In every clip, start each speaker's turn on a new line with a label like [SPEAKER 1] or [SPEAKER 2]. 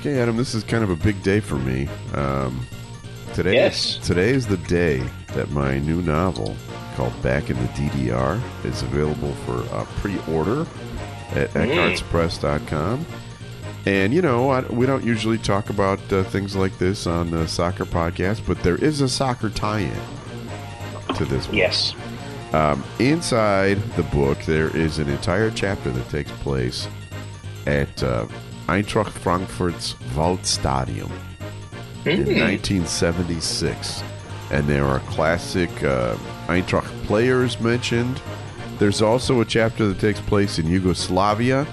[SPEAKER 1] Okay, Adam, this is kind of a big day for me. Um, today,
[SPEAKER 2] Yes.
[SPEAKER 1] today is the day that my new novel called Back in the DDR is available for uh, pre-order at eckhartzpress.com. And you know, I, we don't usually talk about uh, things like this on the soccer podcast, but there is a soccer tie-in to this. One.
[SPEAKER 2] Yes.
[SPEAKER 1] Um, inside the book, there is an entire chapter that takes place at uh, Eintracht Frankfurt's Waldstadion in 1976. And there are classic uh, Eintracht players mentioned. There's also a chapter that takes place in Yugoslavia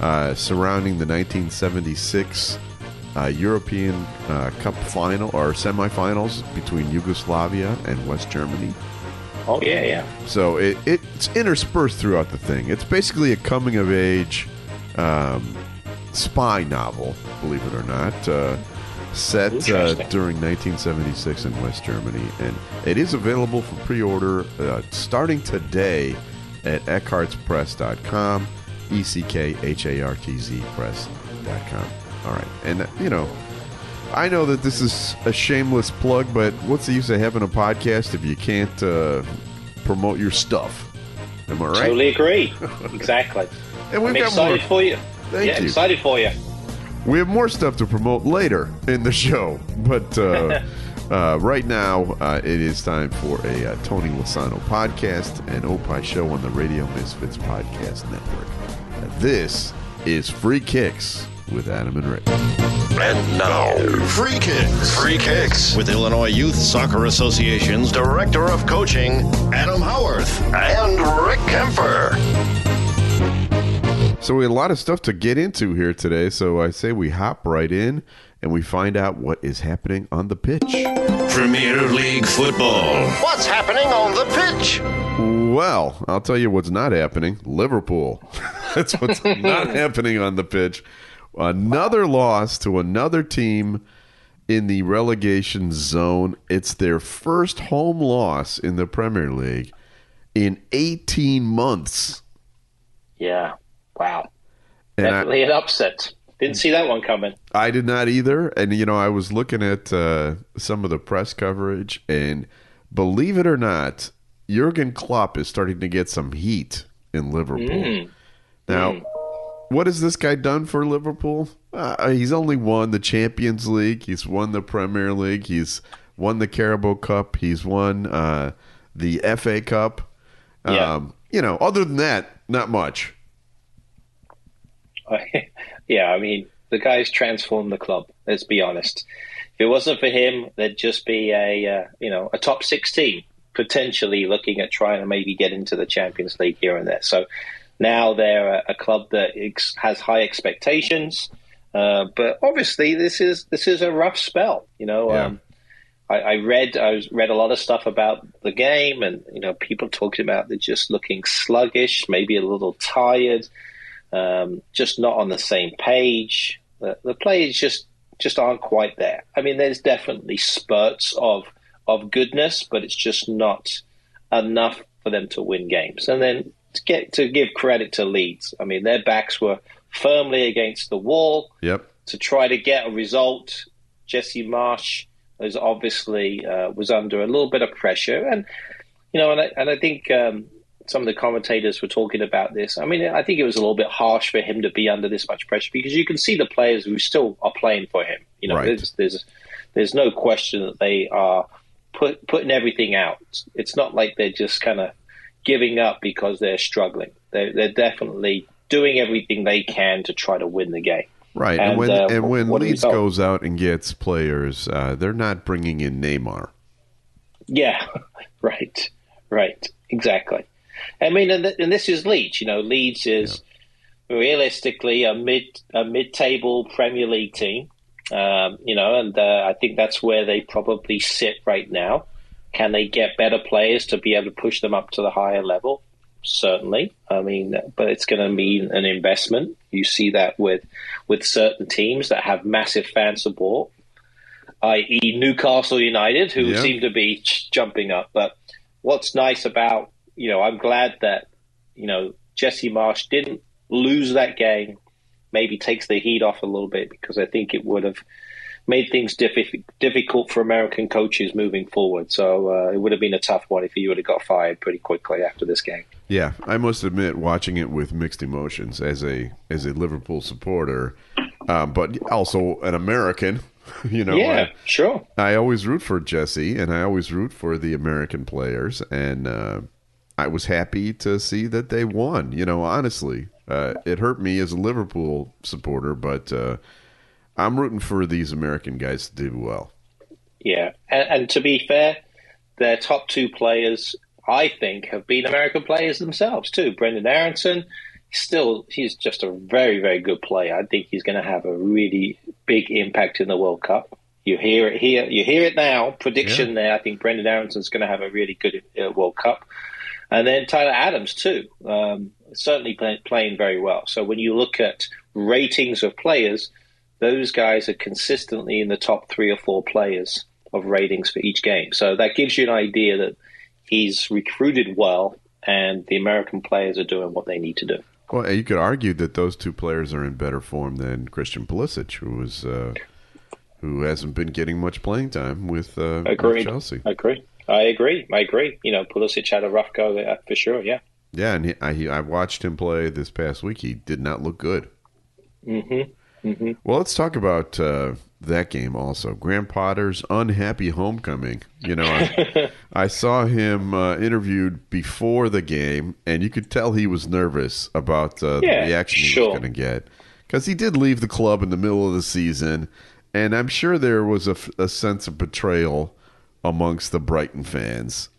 [SPEAKER 1] uh, surrounding the 1976 uh, European uh, Cup final or semifinals between Yugoslavia and West Germany.
[SPEAKER 2] Oh yeah, yeah.
[SPEAKER 1] So it, it's interspersed throughout the thing. It's basically a coming of age um, spy novel, believe it or not, uh, set uh, during 1976 in West Germany. And it is available for pre order uh, starting today at eckhartzpress.com, E C K H A R T Z press.com. All right. And, uh, you know, I know that this is a shameless plug, but what's the use of having a podcast if you can't uh, promote your stuff? Am I right?
[SPEAKER 2] Totally agree. exactly.
[SPEAKER 1] And we've
[SPEAKER 2] I'm
[SPEAKER 1] got
[SPEAKER 2] excited
[SPEAKER 1] more.
[SPEAKER 2] for you.
[SPEAKER 1] Thank
[SPEAKER 2] yeah,
[SPEAKER 1] you.
[SPEAKER 2] excited for you.
[SPEAKER 1] We have more stuff to promote later in the show, but uh, uh, right now uh, it is time for a uh, Tony Lossano podcast and Opie show on the Radio Misfits Podcast Network. Uh, this is Free Kicks with Adam and Rick.
[SPEAKER 3] And now, free kicks. Free kicks with Illinois Youth Soccer Association's Director of Coaching, Adam Howarth, and Rick Kaempfer.
[SPEAKER 1] So we had a lot of stuff to get into here today, so I say we hop right in and we find out what is happening on the pitch.
[SPEAKER 3] Premier League football. What's happening on the pitch?
[SPEAKER 1] Well, I'll tell you what's not happening. Liverpool. That's what's not happening on the pitch. Another loss to another team in the relegation zone. It's their first home loss in the Premier League in 18 months.
[SPEAKER 2] Yeah. Wow.
[SPEAKER 1] And I,
[SPEAKER 2] Definitely an upset. Didn't see that one coming.
[SPEAKER 1] I did not either. And, you know, I was looking at uh, some of the press coverage, and believe it or not, Jurgen Klopp is starting to get some heat in Liverpool.
[SPEAKER 2] Mm.
[SPEAKER 1] Now, what has this guy done for Liverpool? Uh, he's only won the Champions League. He's won the Premier League. He's won the Carabao Cup. He's won uh, the FA Cup.
[SPEAKER 2] Yeah.
[SPEAKER 1] Um, you know, other than that, not much.
[SPEAKER 2] yeah, I mean, the guy's transformed the club. Let's be honest. If it wasn't for him, there'd just be a uh, you know a top six team potentially looking at trying to maybe get into the Champions League here and there. So now they're a, a club that ex- has high expectations, uh, but obviously this is this is a rough spell. You know,
[SPEAKER 1] Yeah.
[SPEAKER 2] um, I, I read I was, read a lot of stuff about the game, and you know people talking about they're just looking sluggish, maybe a little tired um, just not on the same page. The, the players just just aren't quite there. I mean, there's definitely spurts of of goodness, but it's just not enough for them to win games. And then to get to give credit to Leeds, I mean, their backs were firmly against the wall
[SPEAKER 1] Yep.
[SPEAKER 2] to try to get a result. Jesse Marsch was obviously uh, was under a little bit of pressure, and you know, and I, and I think um, some of the commentators were talking about this. I mean, I think it was a little bit harsh for him to be under this much pressure because you can see the players who still are playing for him. You know,
[SPEAKER 1] Right.
[SPEAKER 2] there's, there's there's no question that they are put, putting everything out. It's not like they're just kind of giving up because they're struggling. They're, they're definitely doing everything they can to try to win the game.
[SPEAKER 1] Right. And,
[SPEAKER 2] And,
[SPEAKER 1] when
[SPEAKER 2] uh,
[SPEAKER 1] and when
[SPEAKER 2] what do we
[SPEAKER 1] Leeds goes out and gets players, uh, they're not bringing in Neymar.
[SPEAKER 2] Yeah, right, right, exactly. I mean, and, th- and this is Leeds. You know, Leeds is realistically a mid a mid table Premier League team. Um, you know, and uh, I think that's where they probably sit right now. Can they get better players to be able to push them up to the higher level? Certainly. I mean, but it's going to mean an investment. You see that with with certain teams that have massive fan support, i.e., Newcastle United, who
[SPEAKER 1] Yeah.
[SPEAKER 2] seem to be ch- jumping up. But what's nice about you know, I'm glad that you know Jesse Marsch didn't lose that game. maybe takes the heat off a little bit because I think it would have made things diffi- difficult for American coaches moving forward. So uh, it would have been a tough one if he would have got fired pretty quickly after this game.
[SPEAKER 1] Yeah, I must admit, watching it with mixed emotions as a as a Liverpool supporter, um, but also an American. You know,
[SPEAKER 2] yeah, I, sure.
[SPEAKER 1] I always root for Jesse, and I always root for the American players, and uh, I was happy to see that they won. You know, honestly, uh, it hurt me as a Liverpool supporter, but uh, I'm rooting for these American guys to do well.
[SPEAKER 2] Yeah, and, and to be fair, their top two players, I think, have been American players themselves too. Brenden Aaronson, still, he's just a very, very good player. I think he's going to have a really big impact in the World Cup. You hear it here. You hear it now. Prediction yeah. there. I think Brenden Aaronson's going to have a really good uh, World Cup, and then Tyler Adams too. Um, certainly play, playing very well. So when you look at ratings of players, those guys are consistently in the top three or four players of ratings for each game. So that gives you an idea that he's recruited well, and the American players are doing what they need to do.
[SPEAKER 1] Well, you could argue that those two players are in better form than Christian Pulisic, who was uh, who hasn't been getting much playing time with, uh, with Chelsea.
[SPEAKER 2] Agree. I agree. I agree. You know, Pulisic had a rough go there for sure. Yeah.
[SPEAKER 1] Yeah, and he, I, he, I watched him play this past week. He did not look good.
[SPEAKER 2] Mm-hmm. Mm-hmm.
[SPEAKER 1] Well, let's talk about uh, that game also. Graham Potter's unhappy homecoming. You know, I, I saw him uh, interviewed before the game, and you could tell he was nervous about uh, yeah, the reaction he sure. was going to get because he did leave the club in the middle of the season, and I'm sure there was a, a sense of betrayal amongst the Brighton fans.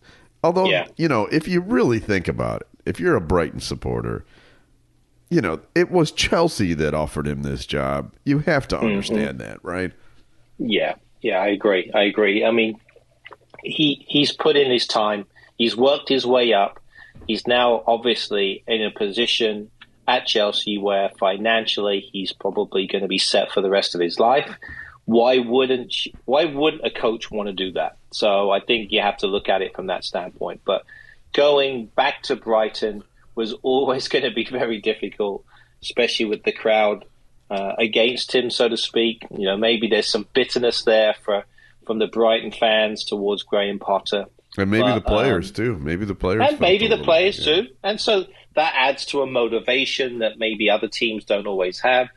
[SPEAKER 1] Although, yeah. you know, if you really think about it, if you're a Brighton supporter you know, it was Chelsea that offered him this job. You have to mm-hmm. understand mm-hmm. that, right?
[SPEAKER 2] Yeah, yeah, I agree. I agree. I mean, he he's put in his time. He's worked his way up. He's now obviously in a position at Chelsea where financially he's probably going to be set for the rest of his life. Why wouldn't why wouldn't a coach want to do that? So I think you have to look at it from that standpoint. But going back to Brighton was always going to be very difficult, especially with the crowd uh, against him, so to speak. You know, maybe there's some bitterness there for from the Brighton fans towards Graham Potter.
[SPEAKER 1] And maybe but, the players um, too. Maybe the players.
[SPEAKER 2] And maybe the players bit, yeah. too. And so that adds to a motivation that maybe other teams don't always have.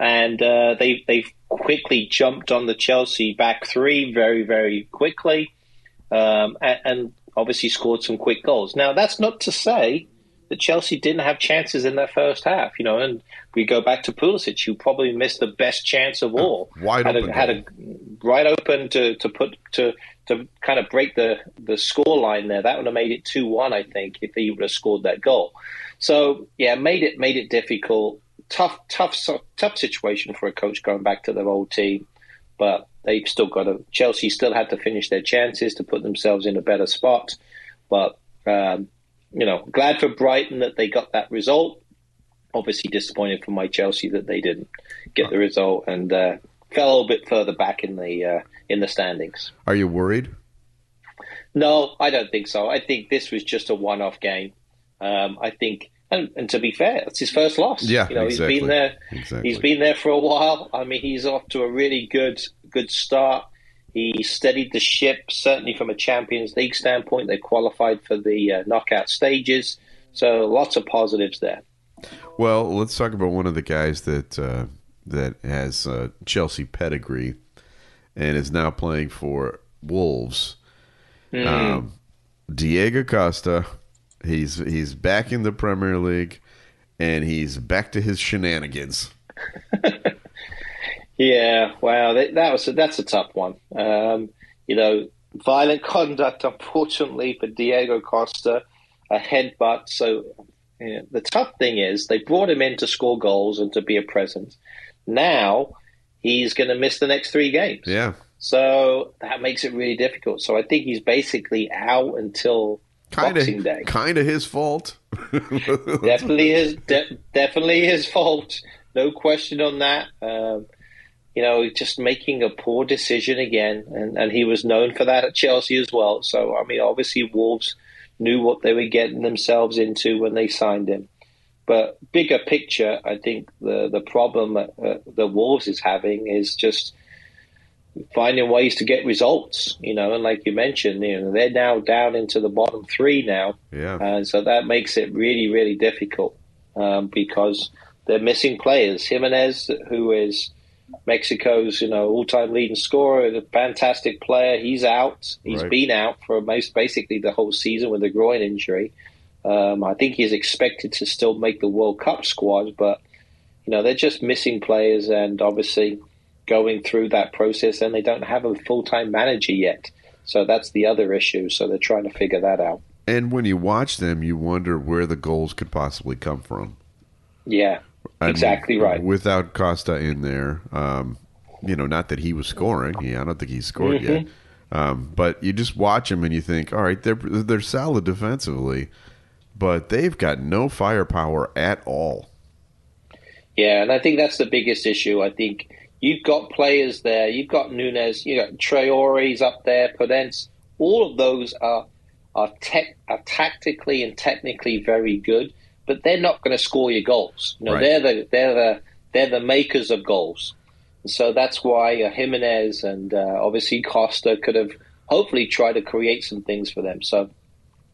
[SPEAKER 2] And uh, they they've quickly jumped on the Chelsea back three very very quickly, um, and, and obviously scored some quick goals. Now that's not to say that Chelsea didn't have chances in that first half. You know, and we go back to Pulisic, who probably missed the best chance of all.
[SPEAKER 1] Wide
[SPEAKER 2] had
[SPEAKER 1] open,
[SPEAKER 2] a, had a right open to, to put to to kind of break the the score line there. That would have made it two one, I think, if he would have scored that goal. So yeah, made it made it difficult. Tough, tough, tough situation for a coach going back to their old team, but they've still got to. Chelsea still had to finish their chances to put themselves in a better spot, but um, you know, glad for Brighton that they got that result. Obviously disappointed for my Chelsea that they didn't get the result and uh, fell a little bit further back in the uh, in the standings.
[SPEAKER 1] Are you worried?
[SPEAKER 2] No, I don't think so. I think this was just a one-off game. Um, I think, and, and, to be fair, it's his first loss.
[SPEAKER 1] Yeah,
[SPEAKER 2] you know,
[SPEAKER 1] exactly.
[SPEAKER 2] he's been there.
[SPEAKER 1] Exactly.
[SPEAKER 2] He's been there for a while. I mean, he's off to a really good good start. He steadied the ship, certainly from a Champions League standpoint. They qualified for the uh, knockout stages. So lots of positives there.
[SPEAKER 1] Well, let's talk about one of the guys that uh, that has uh, Chelsea pedigree and is now playing for Wolves. Mm. Um, Diego Costa. He's he's back in the Premier League, and he's back to his shenanigans.
[SPEAKER 2] Yeah, wow, that, that was a, that's a tough one. Um, you know, violent conduct, unfortunately, for Diego Costa, a headbutt. So you know, the tough thing is they brought him in to score goals and to be a presence. Now he's going to miss the next three games.
[SPEAKER 1] Yeah.
[SPEAKER 2] So that makes it really difficult. So I think he's basically out until kinda, Boxing Day.
[SPEAKER 1] Kind of his fault.
[SPEAKER 2] definitely his, de- definitely his fault. No question on that. Um, you know, just making a poor decision again. And, and he was known for that at Chelsea as well. So, I mean, obviously, Wolves knew what they were getting themselves into when they signed him. But bigger picture, I think the the problem uh, the Wolves is having is just finding ways to get results. You know, and like you mentioned, you know, they're now down into the bottom three now,
[SPEAKER 1] Yeah.
[SPEAKER 2] and so that makes it really, really difficult um, because they're missing players. Jimenez, who is Mexico's you know all-time leading scorer, a fantastic player, he's out. He's
[SPEAKER 1] Right.
[SPEAKER 2] been out for most basically the whole season with a groin injury. Um, I think he's expected to still make the World Cup squad, but you know they're just missing players, and obviously going through that process, and they don't have a full-time manager yet. So that's the other issue. So they're trying to figure that out.
[SPEAKER 1] And when you watch them, you wonder where the goals could possibly come from.
[SPEAKER 2] Yeah,
[SPEAKER 1] I mean,
[SPEAKER 2] Exactly right.
[SPEAKER 1] Without Costa in there, um, you know, not that he was scoring. Yeah, I don't think he's scored yet.
[SPEAKER 2] Mm-hmm.
[SPEAKER 1] Um, but you just watch him and you think, all right, they're they're solid defensively, but they've got no firepower at all.
[SPEAKER 2] Yeah, and I think that's the biggest issue. I think you've got players there. You've got Nunes. You got Traore's up there. Podence. All of those are are, tech, are tactically and technically very good, but they're not going to score your goals. You know,
[SPEAKER 1] Right.
[SPEAKER 2] they're the they're the they're the makers of goals. And so that's why uh, Jimenez and uh, obviously Costa could have hopefully tried to create some things for them. So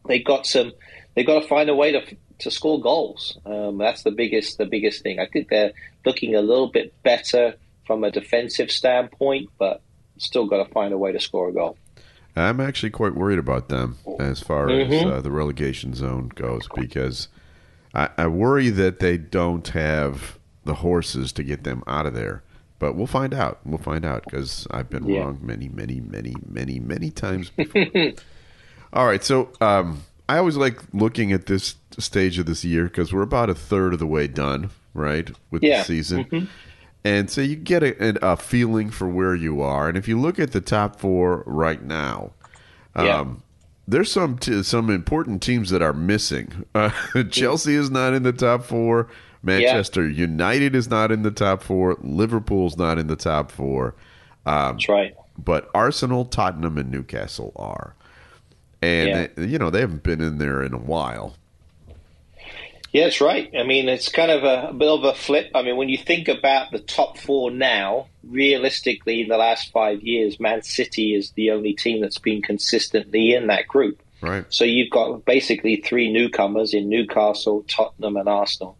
[SPEAKER 2] they got some. They got to find a way to to score goals. Um, that's the biggest the biggest thing. I think they're looking a little bit better from a defensive standpoint, but still got to find a way to score a goal.
[SPEAKER 1] I'm actually quite worried about them as far as
[SPEAKER 2] Mhm.
[SPEAKER 1] uh, the relegation zone goes because I, I worry that they don't have the horses to get them out of there. But we'll find out. We'll find out because I've been
[SPEAKER 2] Yeah.
[SPEAKER 1] wrong many, many, many, many, many times before. All right, so um, I always like looking at this stage of this year because we're about a third of the way done, right, with
[SPEAKER 2] Yeah.
[SPEAKER 1] the season. And so you get a, a feeling for where you are. And if you look at the top four right now,
[SPEAKER 2] Yeah.
[SPEAKER 1] um, there's some t- some important teams that are missing. Uh, Chelsea is not in the top four. Manchester United is not in the top four. Liverpool's not in the top four. Um,
[SPEAKER 2] That's right.
[SPEAKER 1] but Arsenal, Tottenham, and Newcastle are. And
[SPEAKER 2] Yeah.
[SPEAKER 1] they- you know they haven't been in there in a while.
[SPEAKER 2] Yeah, that's right. I mean, it's kind of a, a bit of a flip. I mean, when you think about the top four now, realistically, in the last five years, Man City is the only team that's been consistently in that group.
[SPEAKER 1] Right.
[SPEAKER 2] So you've got basically three newcomers in Newcastle, Tottenham, and Arsenal.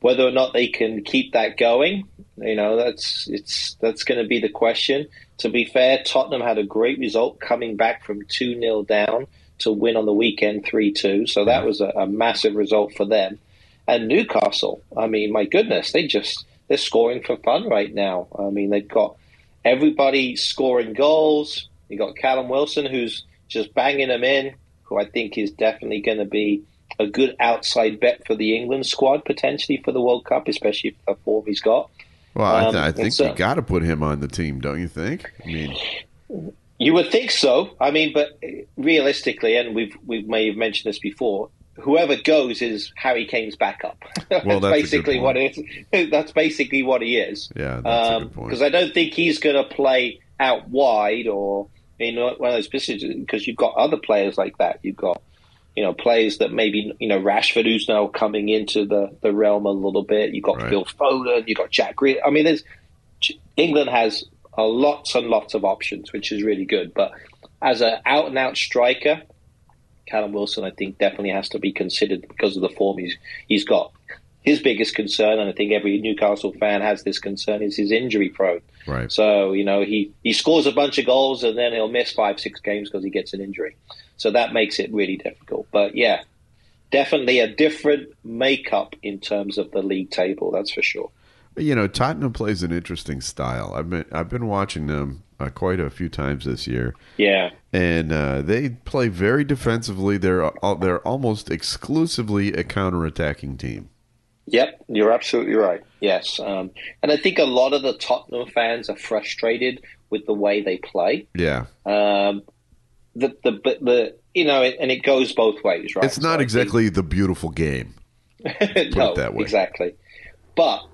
[SPEAKER 2] Whether or not they can keep that going, you know, that's it's that's going to be the question. To be fair, Tottenham had a great result coming back from two 0 down to win on the weekend three two. So that was a, a massive result for them. And Newcastle, I mean, my goodness, they just they're scoring for fun right now. I mean, they've got everybody scoring goals. You got Callum Wilson who's just banging them in, who I think is definitely going to be a good outside bet for the England squad potentially for the World Cup, especially for the form he's got.
[SPEAKER 1] Well, I,
[SPEAKER 2] Um,
[SPEAKER 1] th- I think
[SPEAKER 2] it's,
[SPEAKER 1] you
[SPEAKER 2] uh,
[SPEAKER 1] got to put him on the team, don't you think? I mean,
[SPEAKER 2] You would think so. I mean, but realistically, and we've we may have mentioned this before. Whoever goes is Harry Kane's backup.
[SPEAKER 1] Well, that's
[SPEAKER 2] basically what it is. That's basically what he is.
[SPEAKER 1] yeah, that's a good.
[SPEAKER 2] Because Um, I don't think he's going to play out wide or in one of those positions because you've got other players like that. You've got you know players that maybe you know Rashford who's now coming into the, the realm a little bit. You've got
[SPEAKER 1] Right.
[SPEAKER 2] Phil Foden. You've got Jack Grealish. I mean, there's England has a lots and lots of options, which is really good. But as an out and out striker, Callum Wilson, I think, definitely has to be considered because of the form he's he's got. His biggest concern, and I think every Newcastle fan has this concern, is his injury prone.
[SPEAKER 1] right.
[SPEAKER 2] So you know he he scores a bunch of goals and then he'll miss five six games because he gets an injury. So that makes it really difficult. But yeah, definitely a different makeup in terms of the league table. That's for sure.
[SPEAKER 1] But, you know, Tottenham plays an interesting style. I've been I've been watching them uh, quite a few times this year,
[SPEAKER 2] Yeah,
[SPEAKER 1] and uh, they play very defensively. They're al- they're almost exclusively a counter-attacking team.
[SPEAKER 2] Yep, you're absolutely right. Yes, um, and I think a lot of the Tottenham fans are frustrated with the way they play.
[SPEAKER 1] Yeah,
[SPEAKER 2] Um, the the but the you know, and it goes both ways, right?
[SPEAKER 1] it's
[SPEAKER 2] So
[SPEAKER 1] not
[SPEAKER 2] think-
[SPEAKER 1] exactly the beautiful game.
[SPEAKER 2] no,
[SPEAKER 1] it that way.
[SPEAKER 2] exactly. But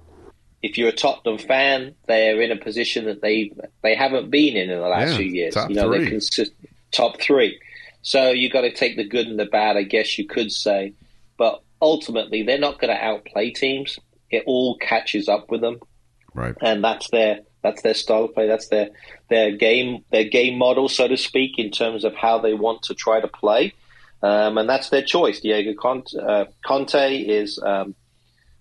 [SPEAKER 2] if you're a Tottenham fan, they're in a position that they they haven't been in in the last
[SPEAKER 1] Yeah,
[SPEAKER 2] few years. you know,
[SPEAKER 1] three.
[SPEAKER 2] they're consist- top three. So you got to take the good and the bad, I guess you could say. But ultimately they're not going to outplay teams. It all catches up with them,
[SPEAKER 1] right?
[SPEAKER 2] And that's their that's their style of play. That's their their game their game model, so to speak, in terms of how they want to try to play. Um, and that's their choice. Diego Conte, uh, Conte is um,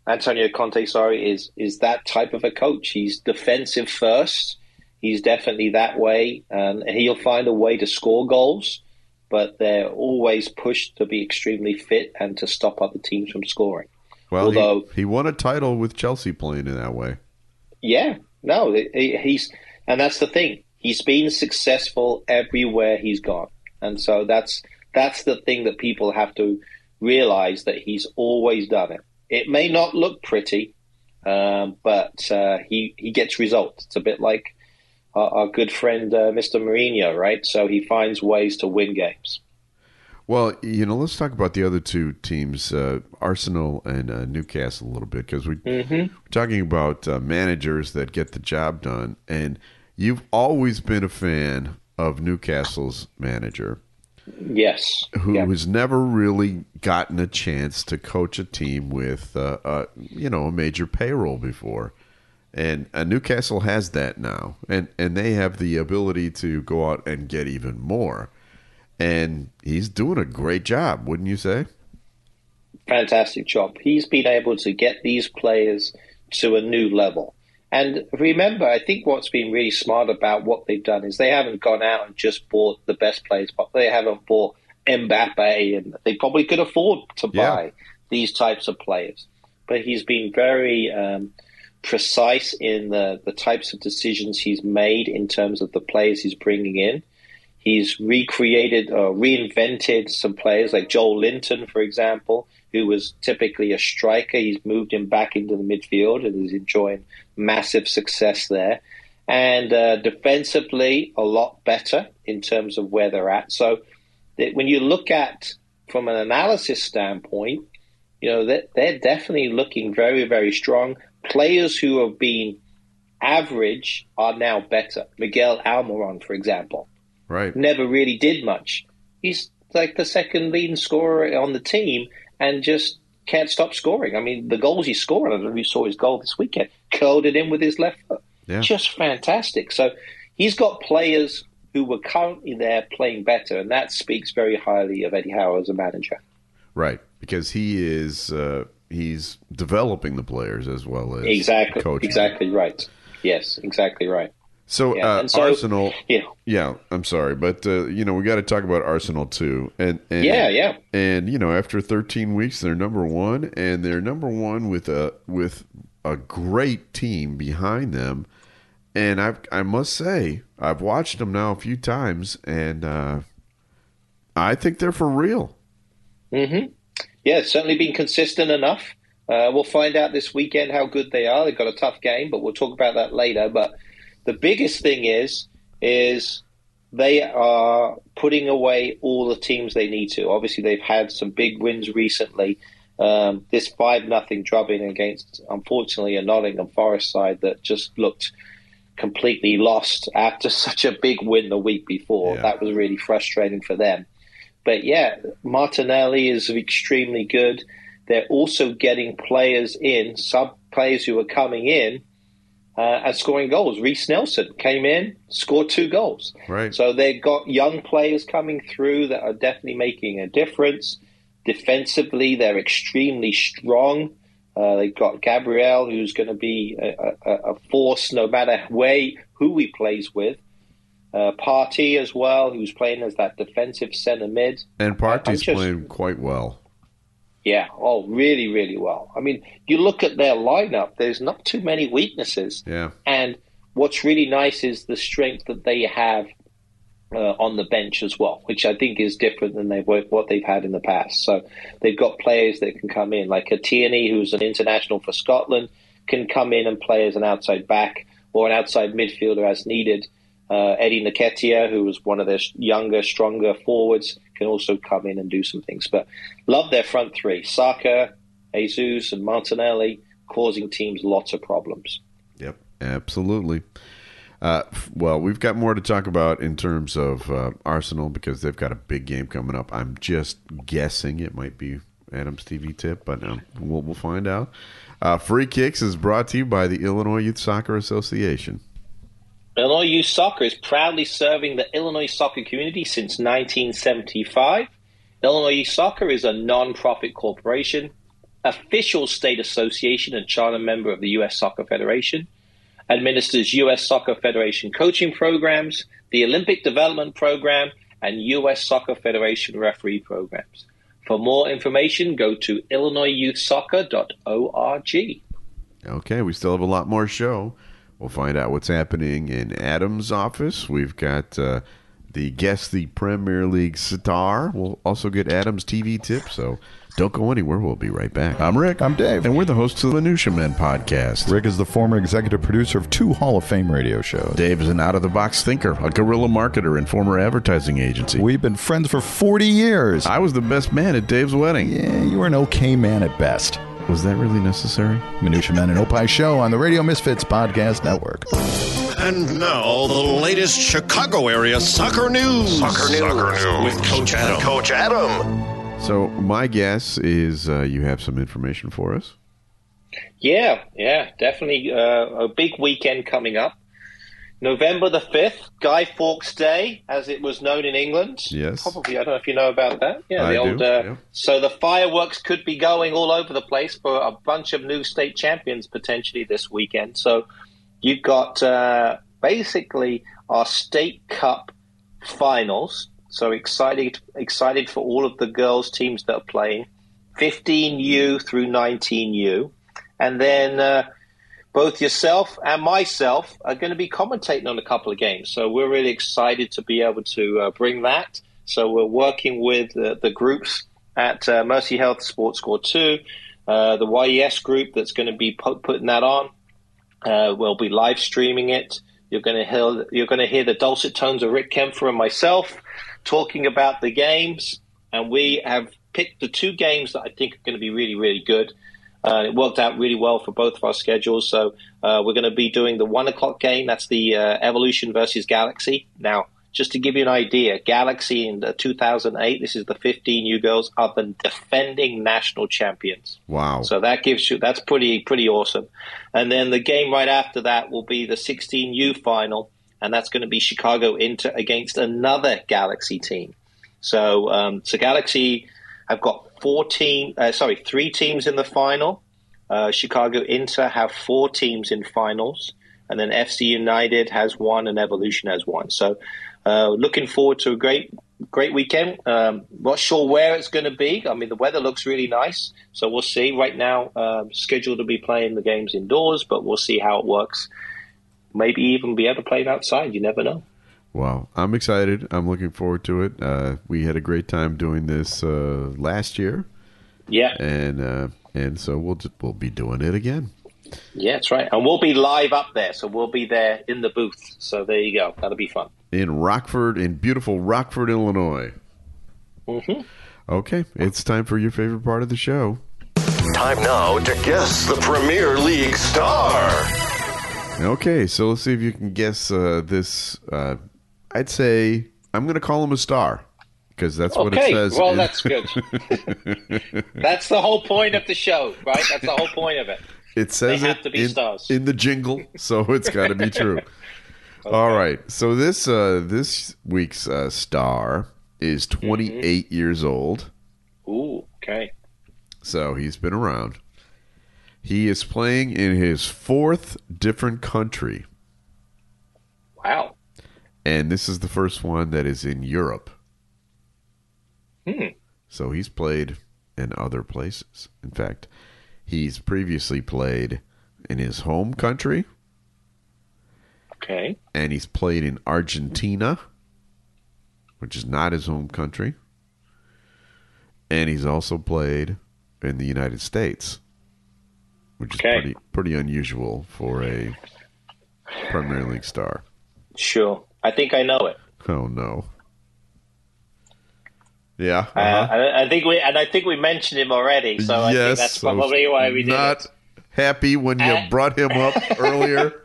[SPEAKER 2] Antonio Conte. Sorry, is is that type of a coach. He's defensive first. He's definitely that way, and he'll find a way to score goals. But they're always pushed to be extremely fit and to stop other teams from scoring.
[SPEAKER 1] Well, Although he, he won a title with Chelsea playing in that way.
[SPEAKER 2] Yeah, no, he, he's and that's the thing. He's been successful everywhere he's gone, and so that's that's the thing that people have to realize that he's always done it. It may not look pretty, um, but uh, he he gets results. It's a bit like our, our good friend uh, Mr. Mourinho, right? So he finds ways to win games.
[SPEAKER 1] Well, you know, let's talk about the other two teams, uh, Arsenal and uh, Newcastle, a little bit because we, mm-hmm. we're talking about uh, managers that get the job done, and you've always been a fan of Newcastle's manager.
[SPEAKER 2] Yes.
[SPEAKER 1] Who yeah. has never really gotten a chance to coach a team with, uh, uh, you know, a major payroll before. And uh, Newcastle has that now. And, and they have the ability to go out and get even more. And he's doing a great job, wouldn't you say?
[SPEAKER 2] Fantastic job. He's been able to get these players to a new level. And remember, I think what's been really smart about what they've done is they haven't gone out and just bought the best players, but they haven't bought Mbappe, and they probably could afford to buy yeah. these types of players. But he's been very um, precise in the, the types of decisions he's made in terms of the players he's bringing in. He's recreated or reinvented some players like Joelinton, for example, who was typically a striker. He's moved him back into the midfield and is enjoying massive success there. And uh, defensively, a lot better in terms of where they're at. So when you look at from an analysis standpoint, you know they're, they're definitely looking very, very strong. Players who have been average are now better. Miguel Almiron, for example,
[SPEAKER 1] right,
[SPEAKER 2] never really did much. He's like the second leading scorer on the team, and just can't stop scoring. I mean, the goals he's scoring, I don't know if you saw his goal this weekend, curled it in with his left foot. Yeah. Just fantastic. So he's got players who were currently there playing better, and that speaks very highly of Eddie Howe as a manager.
[SPEAKER 1] Right, because he is uh, he's developing the players as well as
[SPEAKER 2] exactly
[SPEAKER 1] coaching.
[SPEAKER 2] exactly right. Yes, exactly right.
[SPEAKER 1] So, yeah. uh, so, Arsenal, yeah, yeah. I'm sorry, but uh, you know we got to talk about Arsenal too, and, and,
[SPEAKER 2] yeah, yeah.
[SPEAKER 1] And you know, after 13 weeks, they're number one, and they're number one with a with a great team behind them. And I I must say, I've watched them now a few times, and uh, I think they're for real.
[SPEAKER 2] Mm-hmm. Yeah, it's certainly been consistent enough. Uh, we'll find out this weekend how good they are. They've got a tough game, but we'll talk about that later. But the biggest thing is is they are putting away all the teams they need to. Obviously, they've had some big wins recently. Um, this five nothing drubbing against, unfortunately, a Nottingham Forest side that just looked completely lost after such a big win the week before. Yeah. That was really frustrating for them. But yeah, Martinelli is extremely good. They're also getting players in, sub players who are coming in uh, and scoring goals. Reiss Nelson came in, scored two goals.
[SPEAKER 1] Right.
[SPEAKER 2] So they've got young players coming through that are definitely making a difference. Defensively, they're extremely strong. Uh, they've got Gabriel, who's going to be a, a, a, force no matter way who he plays with. Uh, Partey as well, who's playing as that defensive centre mid.
[SPEAKER 1] And Partey's just, playing quite well.
[SPEAKER 2] Yeah. Oh, really, really well. I mean, you look at their lineup. There's not too many weaknesses.
[SPEAKER 1] Yeah.
[SPEAKER 2] And what's really nice is the strength that they have uh, on the bench as well, which I think is different than they what they've had in the past. So they've got players that can come in, like a Tierney, who's an international for Scotland, can come in and play as an outside back or an outside midfielder as needed. Uh, Eddie Nketiah, who was one of their younger, stronger forwards, can also come in and do some things. But love their front three: Saka, Jesus, and Martinelli, causing teams lots of problems.
[SPEAKER 1] Yep, absolutely. Uh, well, we've got more to talk about in terms of uh, Arsenal because they've got a big game coming up. I'm just guessing it might be Adam's TV tip, but um, we'll, we'll find out. Uh, Free Kicks is brought to you by the Illinois Youth Soccer Association.
[SPEAKER 2] Illinois Youth Soccer is proudly serving the Illinois soccer community since 1975. Illinois Youth Soccer is a non-profit corporation, official state association and charter member of the U.S. Soccer Federation, administers U.S. Soccer Federation coaching programs, the Olympic Development Program, and U.S. Soccer Federation referee programs. For more information, go to illinoisyouthsoccer.org.
[SPEAKER 1] Okay, we still have a lot more show. We'll find out what's happening in Adam's office. We've got uh, the guest, the Premier League star. We'll also get Adam's TV tip. So don't go anywhere. We'll be right back.
[SPEAKER 4] I'm Rick.
[SPEAKER 5] I'm Dave.
[SPEAKER 4] And we're the hosts of the Minutia Men podcast.
[SPEAKER 5] Rick is the former executive producer of two Hall of Fame radio shows.
[SPEAKER 4] Dave is an out of the box thinker, a guerrilla marketer, and former advertising agency.
[SPEAKER 5] We've been friends for 40 years.
[SPEAKER 4] I was the best man at Dave's wedding.
[SPEAKER 5] Yeah, you were an okay man at best.
[SPEAKER 1] Was that really necessary?
[SPEAKER 5] Minutia Men and Opie Show on the Radio Misfits Podcast Network.
[SPEAKER 3] And now, the latest Chicago area soccer news.
[SPEAKER 6] Soccer news.
[SPEAKER 3] Soccer news.
[SPEAKER 6] With Coach Adam.
[SPEAKER 3] Coach Adam.
[SPEAKER 1] So my guess is uh, you have some information for us.
[SPEAKER 2] Yeah, yeah, definitely uh, a big weekend coming up. November the 5th, Guy Fawkes Day, as it was known in England.
[SPEAKER 1] Yes.
[SPEAKER 2] Probably, I don't know if you know about that. Yeah,
[SPEAKER 1] I
[SPEAKER 2] the old.
[SPEAKER 1] do,
[SPEAKER 2] Uh,
[SPEAKER 1] yeah.
[SPEAKER 2] So the fireworks could be going all over the place for a bunch of new state champions potentially this weekend. So you've got uh, basically our state cup finals. So excited, excited for all of the girls' teams that are playing. 15U through 19U. And then uh, both yourself and myself are going to be commentating on a couple of games. So we're really excited to be able to uh, bring that. So we're working with uh, the groups at uh, Mercy Health Sportscore 2, uh, the YES group that's going to be pu- putting that on. Uh, we'll be live streaming it. You're going to hear you're going to hear the dulcet tones of Rick Kaempfer and myself talking about the games, and we have picked the two games that I think are going to be really really good. Uh, it worked out really well for both of our schedules. So uh, we're going to be doing the one o'clock game. That's the uh, Evolution versus Galaxy. Now, just to give you an idea, Galaxy in the 2008, this is the 15U girls, are the defending national champions.
[SPEAKER 1] Wow.
[SPEAKER 2] So that gives you that's pretty pretty awesome. And then the game right after that will be the 16U final, and that's going to be Chicago Inter against another Galaxy team. So um, so Galaxy have got four team, uh, sorry, three teams in the final. Uh, Chicago Inter have four teams in finals, and then FC United has one, and Evolution has one. So uh, looking forward to a great great weekend. Um, not sure where it's going to be. I mean, the weather looks really nice, so we'll see. Right now, um, scheduled to be playing the games indoors, but we'll see how it works. Maybe even be able to play it outside. You never know.
[SPEAKER 1] Wow, I'm excited. I'm looking forward to it. Uh, we had a great time doing this uh, last year,
[SPEAKER 2] Yeah,
[SPEAKER 1] and uh, and so we'll just, we'll be doing it again.
[SPEAKER 2] yeah, that's right. And we'll be live up there, so we'll be there in the booth. So there you go. That'll be fun.
[SPEAKER 1] in Rockford, in beautiful Rockford, Illinois.
[SPEAKER 2] hmm
[SPEAKER 1] Okay, it's time for your favorite part of the show.
[SPEAKER 6] Time now to guess the Premier League star.
[SPEAKER 1] Okay, so let's see if you can guess uh, this. I'd say I'm going to call him a star because that's what it
[SPEAKER 2] Okay,
[SPEAKER 1] says.
[SPEAKER 2] well, that's good. That's the whole point of the show, right? That's the whole point of it.
[SPEAKER 1] It says
[SPEAKER 2] They
[SPEAKER 1] it in, in the jingle, so it's got to be true. All right. So this uh, this week's uh, star is 28 years old.
[SPEAKER 2] Ooh, okay.
[SPEAKER 1] So he's been around. He is playing in his fourth different country,
[SPEAKER 2] Wow.
[SPEAKER 1] And this is the first one that is in Europe.
[SPEAKER 2] Hmm.
[SPEAKER 1] So he's played in other places. In fact, he's previously played in his home country,
[SPEAKER 2] Okay.
[SPEAKER 1] and he's played in Argentina, which is not his home country. And he's also played in the United States, which is
[SPEAKER 2] Okay.
[SPEAKER 1] pretty pretty unusual for a Premier League star.
[SPEAKER 2] Sure. I think I know it.
[SPEAKER 1] Oh no. Yeah.
[SPEAKER 2] Uh,
[SPEAKER 1] uh-huh.
[SPEAKER 2] I, I think we and I think we mentioned him already, so I think that's probably why we did
[SPEAKER 1] not
[SPEAKER 2] it.
[SPEAKER 1] happy when you
[SPEAKER 2] Uh,
[SPEAKER 1] brought him up earlier.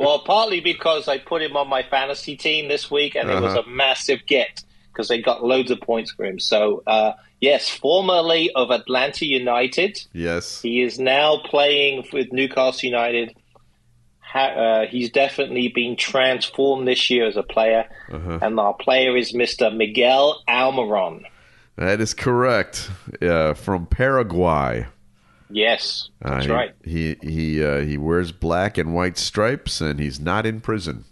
[SPEAKER 2] Well, partly because I put him on my fantasy team this week, and it was
[SPEAKER 1] Uh-huh.
[SPEAKER 2] a massive get because they got loads of points for him. So, uh, yes, formerly of Atlanta United.
[SPEAKER 1] Yes.
[SPEAKER 2] He is now playing with Newcastle United. Ha- uh, he's definitely been transformed this year as a player.
[SPEAKER 1] Uh-huh.
[SPEAKER 2] And our player is Mr. Miguel Almiron.
[SPEAKER 1] That is correct. Uh, from Paraguay.
[SPEAKER 2] Yes, that's
[SPEAKER 1] Uh,
[SPEAKER 2] right.
[SPEAKER 1] He he uh, he wears black and white stripes, and he's not in prison.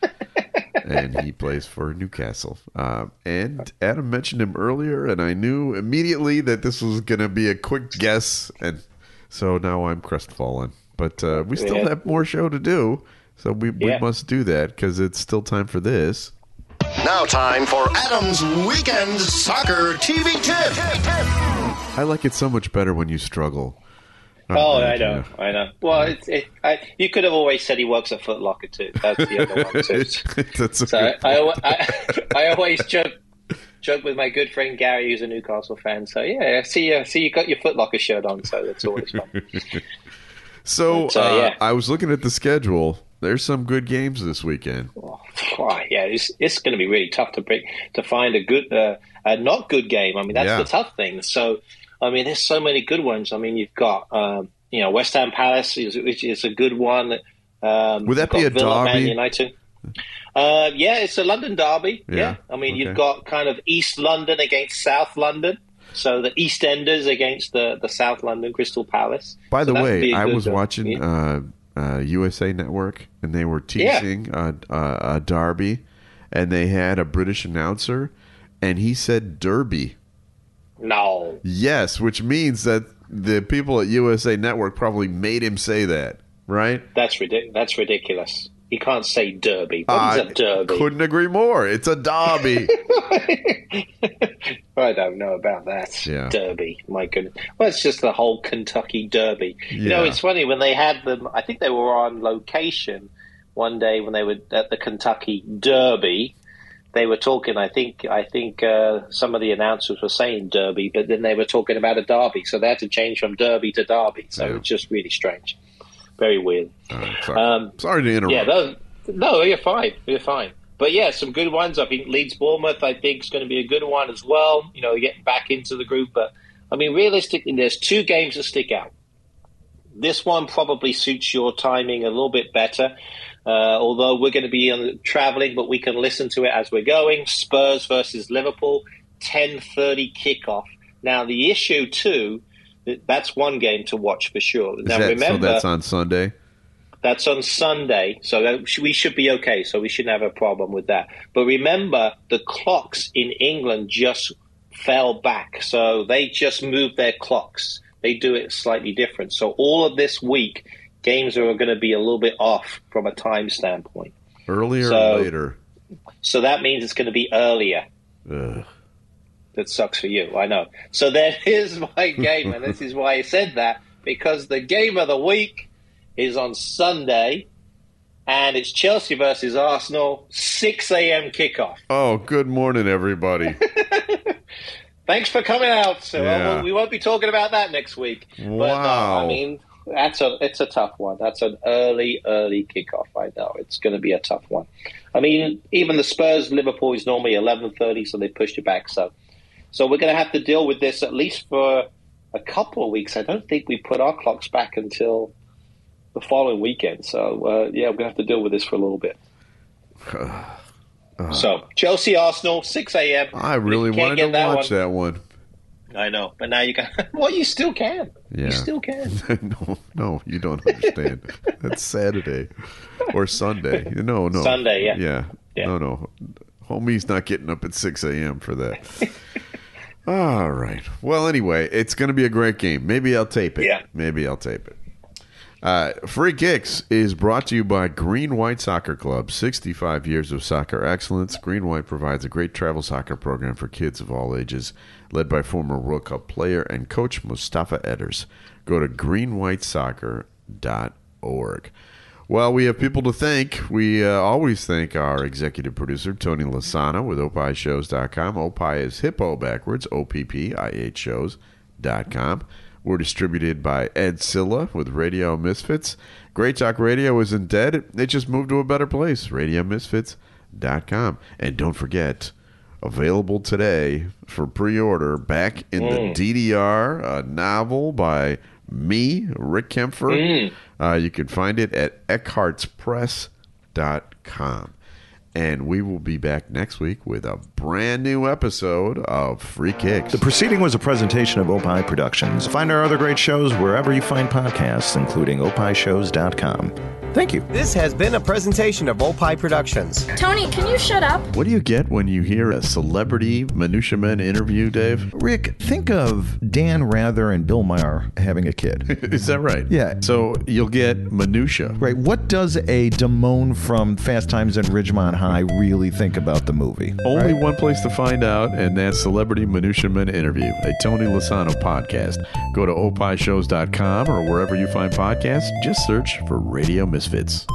[SPEAKER 1] and he plays for Newcastle. Uh, and Adam mentioned him earlier, and I knew immediately that this was going to be a quick guess, and so now I'm crestfallen. But uh, we still
[SPEAKER 2] Yeah.
[SPEAKER 1] have more show to do, so we, we
[SPEAKER 2] Yeah.
[SPEAKER 1] must do that because it's still time for this.
[SPEAKER 3] Now, time for Adam's Weekend Soccer TV Tip.
[SPEAKER 1] I like it so much better when you struggle.
[SPEAKER 2] Oh,
[SPEAKER 1] Uh,
[SPEAKER 2] I know, I know. Well, it's, it, I, you could have always said he works at Foot Locker too. That's the other one too.
[SPEAKER 1] That's a
[SPEAKER 2] So
[SPEAKER 1] good
[SPEAKER 2] I, I, I, I always joke joke with my good friend Gary, who's a Newcastle fan. So yeah, I see you see you got your Foot Locker shirt on, so that's always fun.
[SPEAKER 1] So
[SPEAKER 2] uh,
[SPEAKER 1] uh,
[SPEAKER 2] yeah.
[SPEAKER 1] I was looking at the schedule. There's some good games this weekend.
[SPEAKER 2] Oh, yeah, it's, it's going to be really tough to break to find a good, uh, a not good game. I mean, that's
[SPEAKER 1] Yeah.
[SPEAKER 2] the tough thing. So, I mean, there's so many good ones. I mean, you've got, um, you know, West Ham Palace, is, which is a good one. Um,
[SPEAKER 1] Would that be a
[SPEAKER 2] Villa, Man
[SPEAKER 1] derby?
[SPEAKER 2] United. Uh, yeah, it's a London derby. Yeah,
[SPEAKER 1] Yeah,
[SPEAKER 2] I mean,
[SPEAKER 1] okay.
[SPEAKER 2] you've got kind of East London against South London. So the East Enders against the, the South London Crystal Palace.
[SPEAKER 1] By the
[SPEAKER 2] So
[SPEAKER 1] way, I was
[SPEAKER 2] uh,
[SPEAKER 1] watching
[SPEAKER 2] yeah.
[SPEAKER 1] uh, uh, USA Network, and they were
[SPEAKER 2] Yeah.
[SPEAKER 1] teasing a, a, a derby, and they had a British announcer, and he said Derby.
[SPEAKER 2] No,
[SPEAKER 1] Yes, which means that the people at USA Network probably made him say that, right?
[SPEAKER 2] that's That's ridiculous. You can't say derby. What is
[SPEAKER 1] I
[SPEAKER 2] a derby?
[SPEAKER 1] couldn't agree more. It's a derby.
[SPEAKER 2] I don't know about that.
[SPEAKER 1] Yeah.
[SPEAKER 2] Derby, my goodness. Well, it's just the whole Kentucky Derby. You know, it's funny when they had them. I think they were on location one day when they were at the Kentucky Derby. They were talking. I think. I think uh, some of the announcers were saying Derby, but then they were talking about a Derby, so they had to change from Derby to Derby. So
[SPEAKER 1] Yeah.
[SPEAKER 2] it's just really strange, very weird.
[SPEAKER 1] Right, sorry.
[SPEAKER 2] Um,
[SPEAKER 1] sorry to interrupt.
[SPEAKER 2] yeah, those, no, you're fine. You're fine. But yeah, some good ones. I think Leeds Bournemouth, I think, is going to be a good one as well. You know, getting back into the group. But I mean, realistically, there's two games that stick out. This one probably suits your timing a little bit better. Uh, although we're going to be on, traveling, but we can listen to it as we're going. Spurs versus Liverpool, 10:30 kickoff. Now the issue too, that's one game to watch for sure. Now
[SPEAKER 1] that-
[SPEAKER 2] remember,
[SPEAKER 1] so that's on Sunday.
[SPEAKER 2] that's on Sunday, so that, we should be okay. So we shouldn't have a problem with that. But remember, the clocks in England just fell back, so they just moved their clocks. They do it slightly different. So all of this week, games are going to be a little bit off from a time standpoint.
[SPEAKER 1] Earlier
[SPEAKER 2] So-
[SPEAKER 1] or later?
[SPEAKER 2] So that means it's going to be earlier.
[SPEAKER 1] Ugh.
[SPEAKER 2] That sucks for you, I know. So there is my game, and this is why I said that because the game of the week is on Sunday, and it's Chelsea versus Arsenal, six a.m. kickoff.
[SPEAKER 1] Oh, good morning, everybody.
[SPEAKER 2] Thanks for coming out. So
[SPEAKER 1] Yeah.
[SPEAKER 2] uh, we won't be talking about that next week. But no,
[SPEAKER 1] Wow.
[SPEAKER 2] I mean that's a it's a tough one. That's an early early kickoff. I know it's going to be a tough one. I mean, even the Spurs Liverpool is normally eleven thirty, so they pushed it back. So, so we're going to have to deal with this at least for a couple of weeks. I don't think we put our clocks back until the following weekend. So uh, yeah, we're going to have to deal with this for a little bit. so Chelsea Arsenal six a.m.
[SPEAKER 1] I really wanted to
[SPEAKER 2] that
[SPEAKER 1] watch
[SPEAKER 2] one.
[SPEAKER 1] that one.
[SPEAKER 2] I know, but now you can. well, you still can.
[SPEAKER 1] Yeah.
[SPEAKER 2] You still can.
[SPEAKER 1] no, no, you don't understand. That's Saturday or Sunday. No, no.
[SPEAKER 2] Sunday, yeah.
[SPEAKER 1] Yeah.
[SPEAKER 2] Yeah.
[SPEAKER 1] No, no. Homie's not getting up at 6 a.m. for that. All right. Well, anyway, it's going to be a great game. Maybe I'll tape it.
[SPEAKER 2] Yeah.
[SPEAKER 1] Maybe I'll tape it. Uh, Free Kicks is brought to you by Green White Soccer Club. 65 years of soccer excellence. Green White provides a great travel soccer program for kids of all ages, led by former World Cup player and coach Mustafa Edders. Go to greenwhitesoccer.org. Well, we have people to thank. We uh, always thank our executive producer, Tony Lossano, with opishows.com. Opie is hippo backwards, O-P-P-I-H shows.com. We're distributed by Ed Silla with Radio Misfits. Great Talk Radio isn't dead. It just moved to a better place, radiomisfits.com. And don't forget, available today for pre-order. Back in the DDR, a novel by me, Rick Kaempfer. Uh, you can find it at eckhartzpress.com. And we will be back next week with a brand new episode of Free Kicks.
[SPEAKER 5] The proceeding was a presentation of Opie Productions. Find our other great shows wherever you find podcasts, including opishows.com. Thank you.
[SPEAKER 7] This has been a presentation of Opie Productions.
[SPEAKER 8] Tony, can you shut up?
[SPEAKER 1] What do you get when you hear a celebrity Minutia Men interview, Dave?
[SPEAKER 5] Rick, think of Dan Rather and Bill Maher having a kid.
[SPEAKER 1] Is that right?
[SPEAKER 5] Yeah.
[SPEAKER 1] So you'll get minutia.
[SPEAKER 5] Right. What does a Damone from Fast Times at Ridgemont High really think about the movie?
[SPEAKER 1] Only one place to find out, and that's Celebrity Minutia Men Interview, a Tony Lossano podcast. Go to opishows.com or wherever you find podcasts. Just search for Radio Misfits.